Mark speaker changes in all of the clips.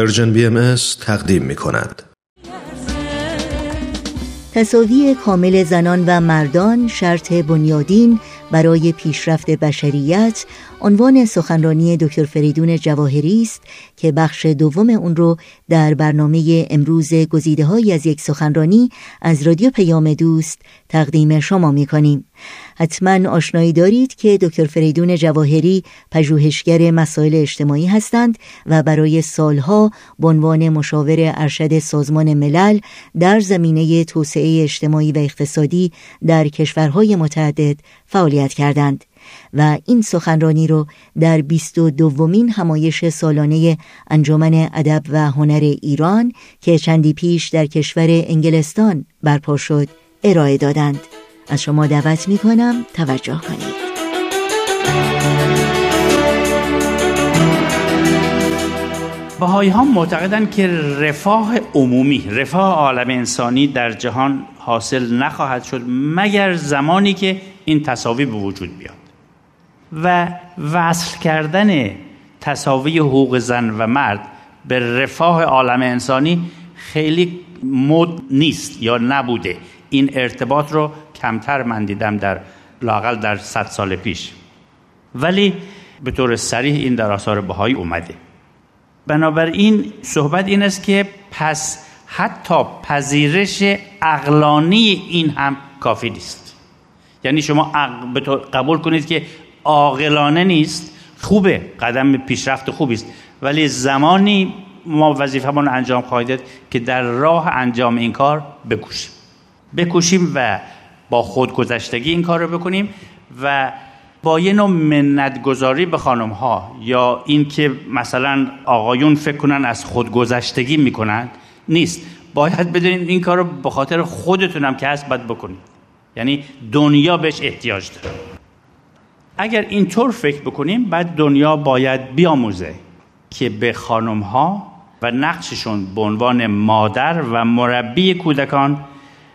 Speaker 1: Persian BM تقدیم می کند.
Speaker 2: تساوی کامل زنان و مردان شرط بنیادین برای پیشرفت بشریت عنوان سخنرانی دکتر فریدون جواهری است که بخش دوم اون رو در برنامه امروز گزیده های از یک سخنرانی از رادیو پیام دوست تقدیم شما می کنیم. حتما آشنایی دارید که دکتر فریدون جواهری پژوهشگر مسائل اجتماعی هستند و برای سالها به عنوان مشاور ارشد سازمان ملل در زمینه توسعه اجتماعی و اقتصادی در کشورهای متعدد فعالیت کردند. و این سخنرانی رو در بیست و دومین همایش سالانه انجمن ادب و هنر ایران که چندی پیش در کشور انگلستان برپا شد ارائه دادند. از شما دعوت می کنم توجه کنید.
Speaker 3: بهایی ها معتقدند که رفاه عمومی رفاه عالم انسانی در جهان حاصل نخواهد شد مگر زمانی که این تصاوی به وجود بیاد. و وصل کردن تصاوی حقوق زن و مرد به رفاه عالم انسانی خیلی مد نیست یا نبوده. این ارتباط رو کمتر من دیدم در لاقل در صد سال پیش. ولی به طور سریح این در آثار بهایی اومده. بنابراین صحبت این است که پس حتی پذیرش اقلانی این هم کافی نیست. یعنی شما قبول کنید که عاقلانه نیست خوبه قدم پیشرفت خوبی است ولی زمانی ما وظیفه‌مون انجام خواهید که در راه انجام این کار بکوشیم. بکوشیم و با خودگذشتگی این کار رو بکنیم و با یه نوع منتگذاری به خانم ها یا اینکه مثلا آقایون فکر کنن از خودگذشتگی می‌کنن نیست. باید بدونید این کار رو به خاطر خودتونم که هست باید بکنید. یعنی دنیا بهش احتیاج داره. اگر اینطور فکر بکنیم بعد دنیا باید بیاموزه که به خانم ها و نقششون به عنوان مادر و مربی کودکان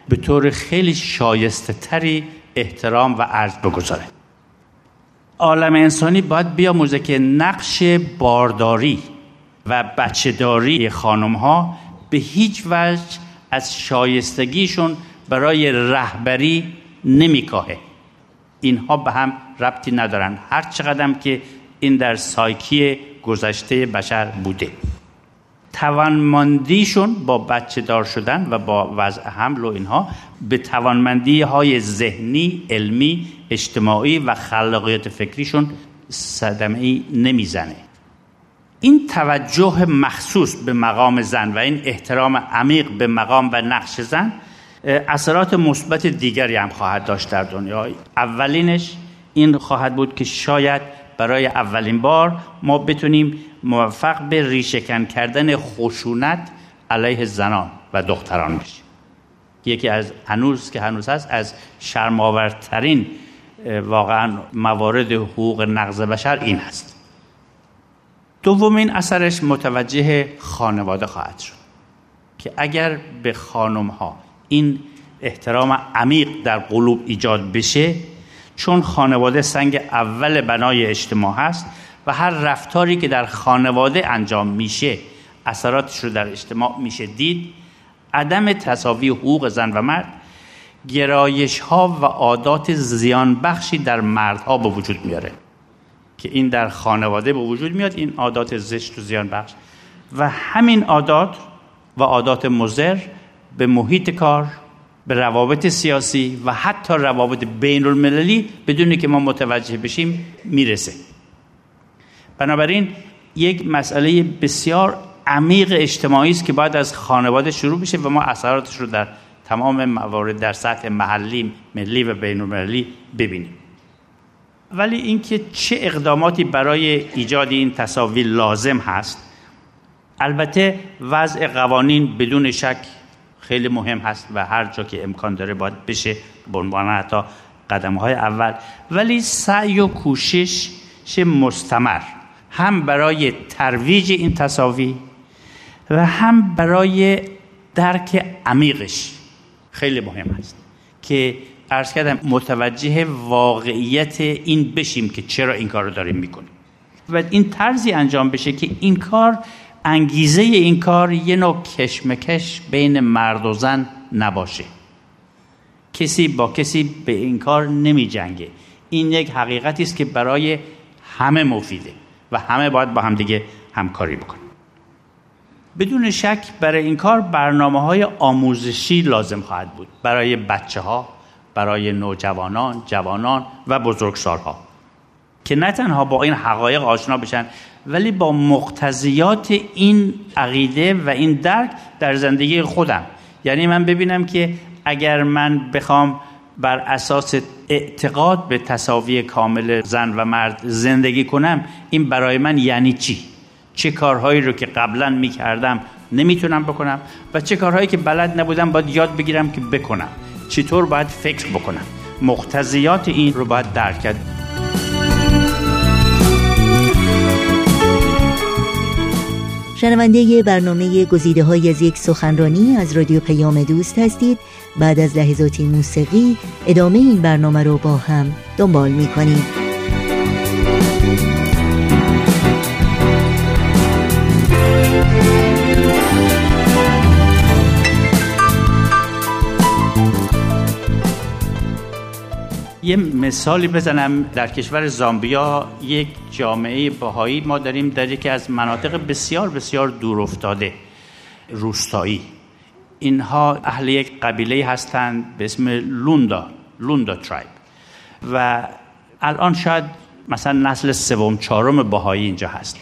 Speaker 3: به طور خیلی شایسته تری احترام و عرض بگذاره عالم انسانی باید بیاموزه که نقش بارداری و بچهداری خانم ها به هیچ وجه از شایستگیشون برای رهبری نمیکاهه. اینها به هم ربطی ندارن. هر چقدر که این در سایکی گذشته بشر بوده. توانمندیشون با بچه دار شدن و با وضع حمل و اینها به توانمندی های ذهنی، علمی، اجتماعی و خلاقیت فکریشون صدمه ای نمی‌زنه. این توجه مخصوص به مقام زن و این احترام عمیق به مقام و نقش زن اثرات مثبت دیگری هم خواهد داشت در دنیا. اولینش این خواهد بود که شاید برای اولین بار ما بتونیم موفق به ریشهکن کردن خشونت علیه زنان و دختران بشیم. یکی از هنوز که هنوز هست از شرماورترین واقعا موارد حقوق نقض بشر این هست. دومین اثرش متوجه خانواده خواهد شد که اگر به خانم ها این احترام عمیق در قلوب ایجاد بشه چون خانواده سنگ اول بنای اجتماع هست و هر رفتاری که در خانواده انجام میشه اثراتش رو در اجتماع میشه دید. عدم تصاوی حقوق زن و مرد گرایش ها و عادات زیان بخشی در مردها به وجود میاره. که این در خانواده به وجود میاد این عادات زشت و زیان بخش و همین عادات و عادات مزر به محیط کار به روابط سیاسی و حتی روابط بین المللی بدون که ما متوجه بشیم می‌رسه. بنابراین یک مسئله بسیار عمیق اجتماعی است که باید از خانواده شروع بشه و ما اثراتش رو در تمام موارد در سطح محلی، ملی و بین المللی ببینیم. ولی اینکه چه اقداماتی برای ایجاد این تصاوی لازم هست البته وضع قوانین بدون شک خیلی مهم هست و هر جا که امکان داره باید بشه به عنوان حتی قدم های اول. ولی سعی و کوشش مستمر. هم برای ترویج این تصاوی و هم برای درک عمیقش خیلی مهم است که ارز کردم متوجه واقعیت این بشیم که چرا این کار رو داریم می‌کنیم. و این طرزی انجام بشه که این کار انگیزه این کار یه نوع کشمکش بین مرد و زن نباشه. کسی با کسی به این کار نمی جنگه این یک حقیقتی است که برای همه مفیده و همه باید با همدیگه همکاری بکنن. بدون شک برای این کار برنامه های آموزشی لازم خواهد بود. برای بچه ها برای نوجوانان جوانان و بزرگسالها. که نه تنها با این حقایق آشنا بشن ولی با مقتضیات این عقیده و این درک در زندگی خودم. یعنی من ببینم که اگر من بخوام بر اساس اعتقاد به تصاوی کامل زن و مرد زندگی کنم این برای من یعنی چی؟ چه کارهایی رو که قبلا می‌کردم نمی‌تونم بکنم؟ و چه کارهایی که بلد نبودم باید یاد بگیرم که بکنم؟ چطور باید فکر بکنم؟ مقتضیات این رو باید درک کرد.
Speaker 4: شنونده برنامه گزیده های از یک سخنرانی از رادیو پیام دوست هستید. بعد از لحظاتی موسیقی ادامه این برنامه رو با هم دنبال می کنید
Speaker 3: یه مثالی بزنم. در کشور زامبیا یک جامعه بهایی ما داریم در یکی از مناطق بسیار بسیار دور افتاده روستایی. اینها اهل یک قبیله هستند به اسم لوندا لوندا ترایب. و الان شاید مثلا نسل سوم چهارم بهایی اینجا هست.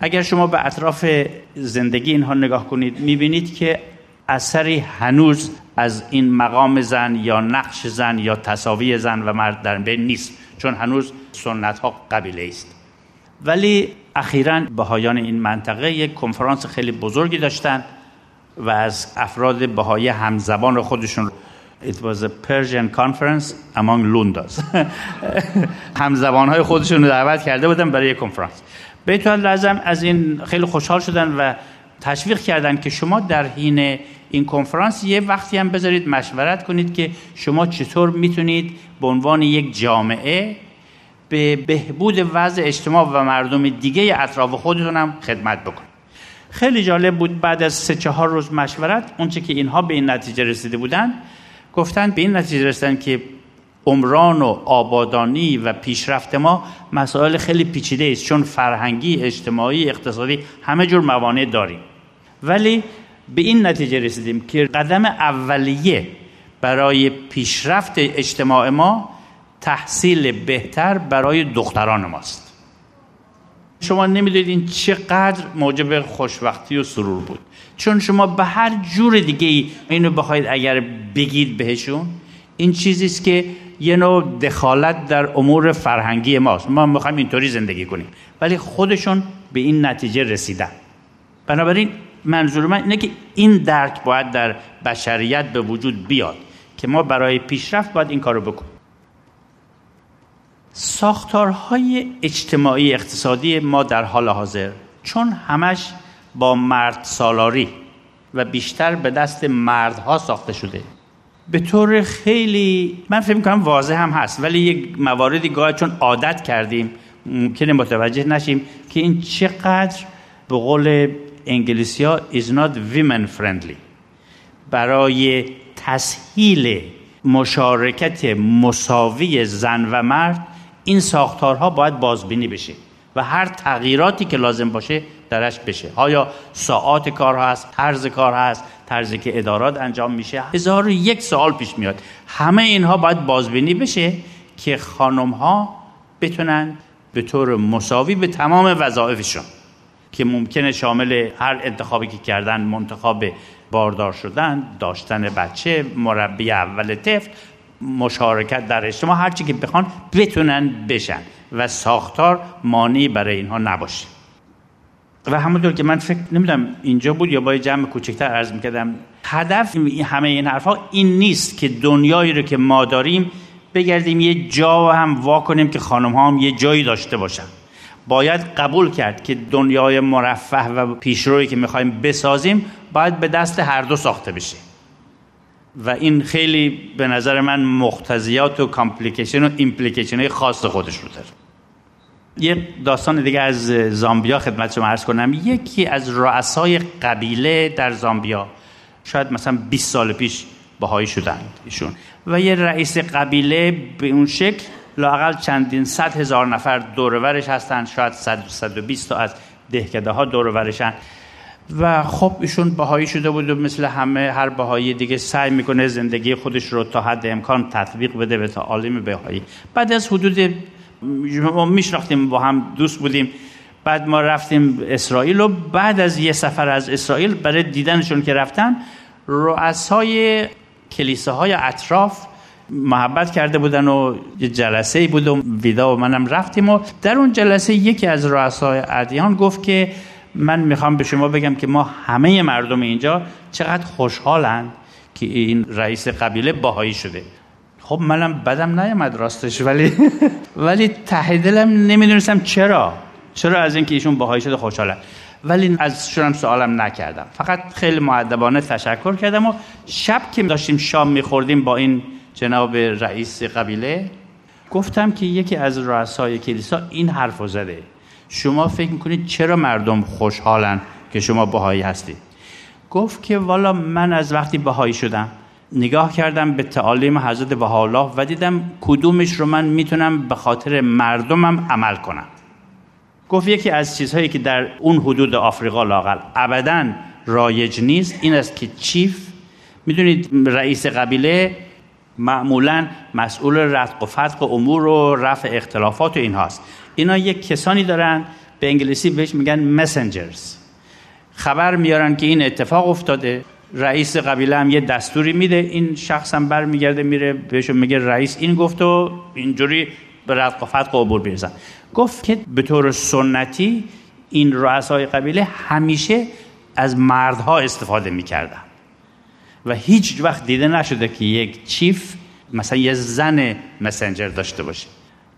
Speaker 3: اگر شما به اطراف زندگی اینها نگاه کنید می‌بینید که اثری هنوز از این مقام زن یا نقش زن یا تصاوی زن و مرد در بین نیست چون هنوز سنت ها قبیله است. ولی اخیرا بهایان این منطقه یک کنفرانس خیلی بزرگی داشتند و از افراد بهای همزبان خودشون It was a Persian conference among Lundas همزبان های خودشون رو دعوت کرده بودن برای کنفرانس. بیتوال لازم از این خیلی خوشحال شدن و تشویق کردن که شما در حین این کنفرانس یه وقتی هم بذارید مشورت کنید که شما چطور می‌تونید به عنوان یک جامعه به بهبود وضع اجتماع و مردم دیگه اطراف خودتون هم خدمت بکنید. خیلی جالب بود بعد از سه چهار روز مشورت اونچه که اینها به این نتیجه رسیده بودن گفتن به این نتیجه رسیدن که عمران و آبادانی و پیشرفت ما مسائل خیلی پیچیده است چون فرهنگی اجتماعی اقتصادی همه جور موانع داریم. ولی به این نتیجه رسیدیم که قدم اولیه برای پیشرفت اجتماع ما تحصیل بهتر برای دختران ماست. شما نمی‌دونید چقدر موجب خوشبختی و سرور بود. چون شما به هر جور دیگه ای اینو بخواید اگر بگید بهشون این چیزی است که یه نوع دخالت در امور فرهنگی ماست. ما می‌خوایم اینطوری زندگی کنیم. ولی خودشون به این نتیجه رسیدن. بنابراین منظور من اینه که این درک باید در بشریت به وجود بیاد که ما برای پیشرفت باید این کارو بکنیم. ساختارهای اجتماعی اقتصادی ما در حال حاضر چون همش با مرد سالاری و بیشتر به دست مردها ساخته شده. به طور خیلی من فکر می‌کنم واضح هم هست ولی یک مواردی گاهی چون عادت کردیم ممکنه متوجه نشیم که این چقدر به قول انگلیسی ها is not women friendly. برای تسهیل مشارکت مساوی زن و مرد این ساختارها باید بازبینی بشه و هر تغییراتی که لازم باشه درش بشه. آیا ساعات کار هست طرز کار هست طرزی که ادارات انجام میشه؟ هزار یک سوال پیش میاد. همه اینها باید بازبینی بشه که خانم ها بتونن به طور مساوی به تمام وظایفشون که ممکنه شامل هر انتخابی که کردن منتخب باردار شدن داشتن بچه مربی اول طفل مشارکت در اجتماع هرچی که بخوان بتونن بشن و ساختار مانعی برای اینها نباشه. و همونطور که من فکر نمی‌دونم اینجا بود یا با جمع کوچکتر عرض می‌کردم هدف همه این حرفها این نیست که دنیایی رو که ما داریم بگردیم یه جا هم وا کنیم که خانم ها هم یه جایی داشته باشن. باید قبول کرد که دنیای مرفه و پیشرویی که می‌خوایم بسازیم باید به دست هر دو ساخته بشه. و این خیلی به نظر من مقتضیات و complication و implication های خاص خودش رو داره. یه داستان دیگه از زامبیا خدمت شما عرض کنم. یکی از رؤسای قبیله در زامبیا. شاید مثلا 20 سال پیش بهایی شدند ایشون. و یه رئیس قبیله به اون شکل لاقل چندین صد هزار نفر دورورش هستن شاید صد صد و بیست تا از دهکده ها دورورشن. و خب ایشون بهایی شده بود و مثل همه هر بهایی دیگه سعی می‌کنه زندگی خودش رو تا حد امکان تطبیق بده به تعالیم بهایی. بعد از حدود ما میشناختیم با هم دوست بودیم. بعد ما رفتیم اسرائیل و بعد از یه سفر از اسرائیل برای دیدنشون که رفتن رؤسای کلیساهای اطراف محبت کرده بودن و یه جلسه بود و ویدا و منم رفتیم و در اون جلسه یکی از رؤسای ادیان گفت که من می‌خوام به شما بگم که ما همه مردم اینجا چقدر خوشحالند که این رئیس قبیله باهایی شده. خب منم بدم نیامد راستش ولی ولی ته دلم نمی‌دونستم چرا. چرا از اینکه ایشون باهایی شده خوشحالم ولی از شونم سوالم نکردم. فقط خیلی معدبانه تشکر کردم و شب که داشتیم شام میخوردیم با این جناب رئیس قبیله گفتم که یکی از رؤسای کلیسا این حرف زده. شما فکر می‌کنید چرا مردم خوشحالن که شما بهایی هستید؟ گفت که والا من از وقتی بهایی شدم نگاه کردم به تعالیم حضرت بهاءالله و دیدم کدومش رو من می‌تونم به خاطر مردمم عمل کنم. گفت یکی از چیزهایی که در اون حدود آفریقا لاقل ابدا رایج نیست این است که چیف می‌دونید رئیس قبیله معمولا مسئول رتق و فتق امور و رفع اختلافات و این هاست اینا یک کسانی دارن به انگلیسی بهش میگن مسنجرز خبر میارن که این اتفاق افتاده رئیس قبیله هم یه دستوری میده این شخص هم برمیگرده میره بهشون میگه رئیس این گفت و اینجوری به رتق و فتق و عبور بیرزن گفت که به طور سنتی این رؤسای قبیله همیشه از مردها استفاده می‌کردن. و هیچ وقت دیده نشده که یک چیف مثلا یه زن مسنجر داشته باشه.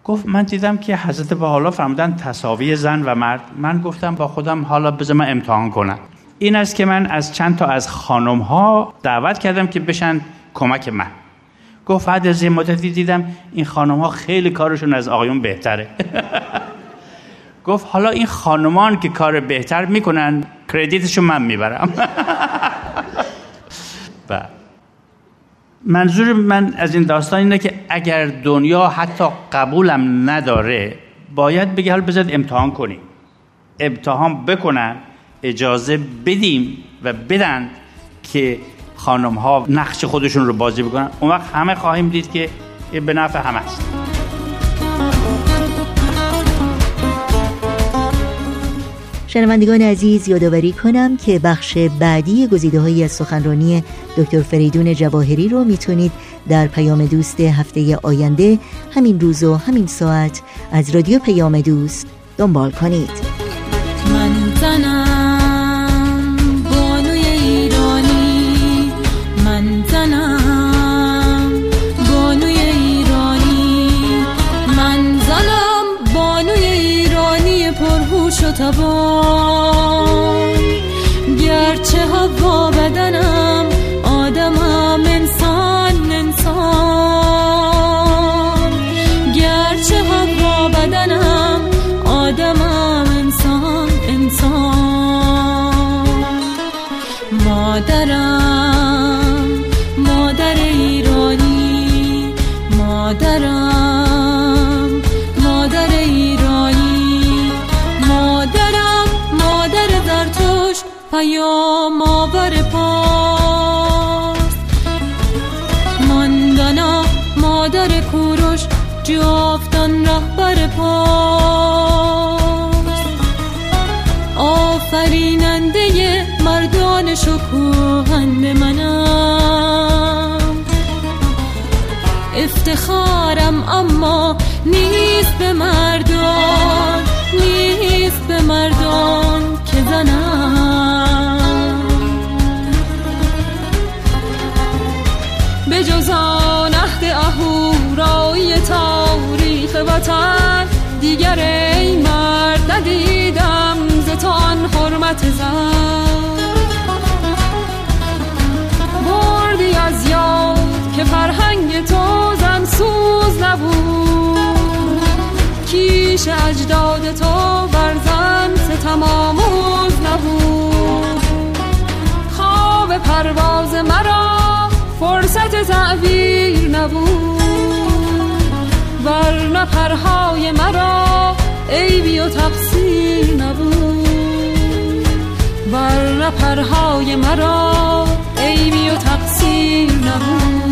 Speaker 3: گفت من دیدم که حضرت با حالا فرمودن تصاوی زن و مرد. من گفتم با خودم حالا بذار من امتحان کنم. این است که من از چند تا از خانم ها دعوت کردم که بشن کمک من. گفت بعد از یه مدتی دیدم این خانم ها خیلی کارشون از آقایون بهتره. گفت حالا این خانمان که کار بهتر می‌کنن کردیتشو من می‌برم. و منظور من از این داستان اینه که اگر دنیا حتی قبولم نداره باید بگه حال بذارید امتحان کنیم. امتحان بکنن اجازه بدیم و بدن که خانم ها نقش خودشون رو بازی بکنن. اون وقت همه خواهیم دید که به نفع همه است.
Speaker 4: شنوندگان عزیز یادآوری کنم که بخش بعدی گزیده های از سخنرانی دکتر فریدون جواهری رو می‌تونید در پیام دوست هفته آینده همین روز و همین ساعت از رادیو پیام دوست دنبال کنید. تبان گرچه هوا بدنم پیام آور پاست. ماندانا مادر کوروش جافتان رهبر پاست. آفریننده مردان شکوهند منم. افتخارم اما نیست به مردان وطن. دیگر ای مرد ندیدم زتان حرمت زن. بردی از یاد که فرهنگ تو زن سوز نبود. کیش اجداد
Speaker 5: تو بر زن ستم آموز نبود. خواب پرواز مرا فرصت تعبیر نبود. عیبی و تقصیر نبود. ورنه پرهای مرا عیبی و تقصیر نبود.